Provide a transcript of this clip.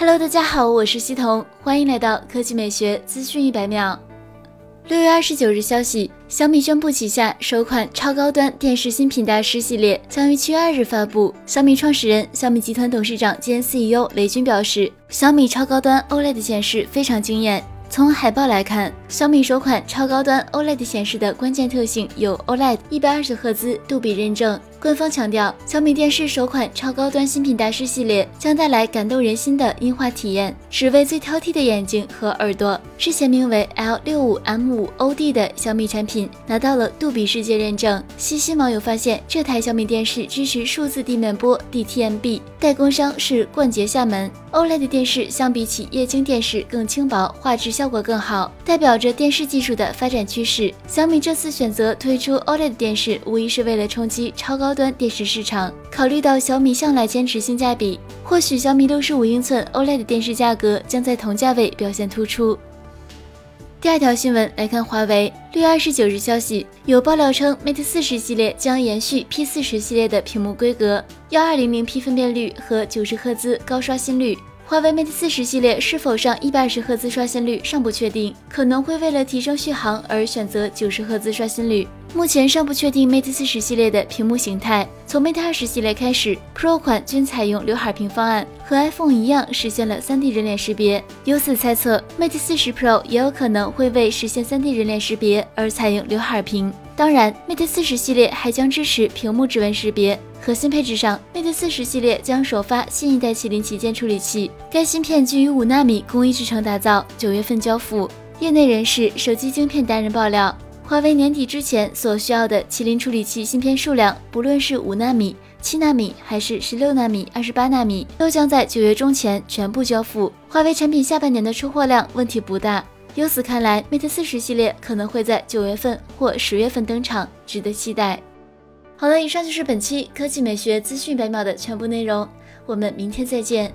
Hello，大家好，我是西彤，欢迎来到科技美学资讯一百秒。六月二十九日消息，小米宣布旗下首款超高端电视新品大师系列将于七月二日发布。小米创始人、小米集团董事长兼 CEO 雷军表示，小米超高端 OLED 显示非常惊艳。从海报来看，小米首款超高端 OLED 显示的关键特性有 OLED 一百二十赫兹杜比认证。官方强调，小米电视首款超高端新品大师系列将带来感动人心的音画体验，只为最挑剔的眼睛和耳朵。之前名为 L 六五 M 五 OD 的小米产品拿到了杜比世界认证。细心网友发现，这台小米电视支持数字地面波 DTMB，代工商是冠捷厦门。OLED 电视相比起液晶电视更轻薄，画质效果更好，代表着电视技术的发展趋势。小米这次选择推出 OLED 电视，无疑是为了冲击超高。高端电视市场，考虑到小米向来坚持性价比，或许小米六十五英寸 OLED 电视价格将在同价位表现突出。第二条新闻来看，华为六月二十九日消息，有爆料称 Mate 四十系列将延续 P 四十系列的屏幕规格，幺二零零 P 分辨率和九十赫兹高刷新率。华为 Mate 四十系列是否上一百二十赫兹刷新率尚不确定，可能会为了提升续航而选择九十赫兹刷新率。目前尚不确定 Mate 四十系列的屏幕形态。从 Mate 二十系列开始，Pro 款均采用刘海屏方案，和 iPhone 一样实现了 3D 人脸识别。由此猜测，Mate 四十 Pro 也有可能会为实现 3D 人脸识别而采用刘海屏。当然，Mate 四十系列还将支持屏幕指纹识别。核心配置上，Mate 四十系列将首发新一代麒麟旗舰处理器，该芯片基于五纳米工艺制成打造，九月份交付。业内人士、手机晶片达人爆料，华为年底之前所需要的麒麟处理器芯片数量，不论是五纳米、七纳米还是十六纳米、二十八纳米，都将在九月中前全部交付。华为产品下半年的出货量问题不大，由此看来，Mate 四十系列可能会在九月份或十月份登场，值得期待。好了，以上就是本期科技美学资讯百秒的全部内容，我们明天再见。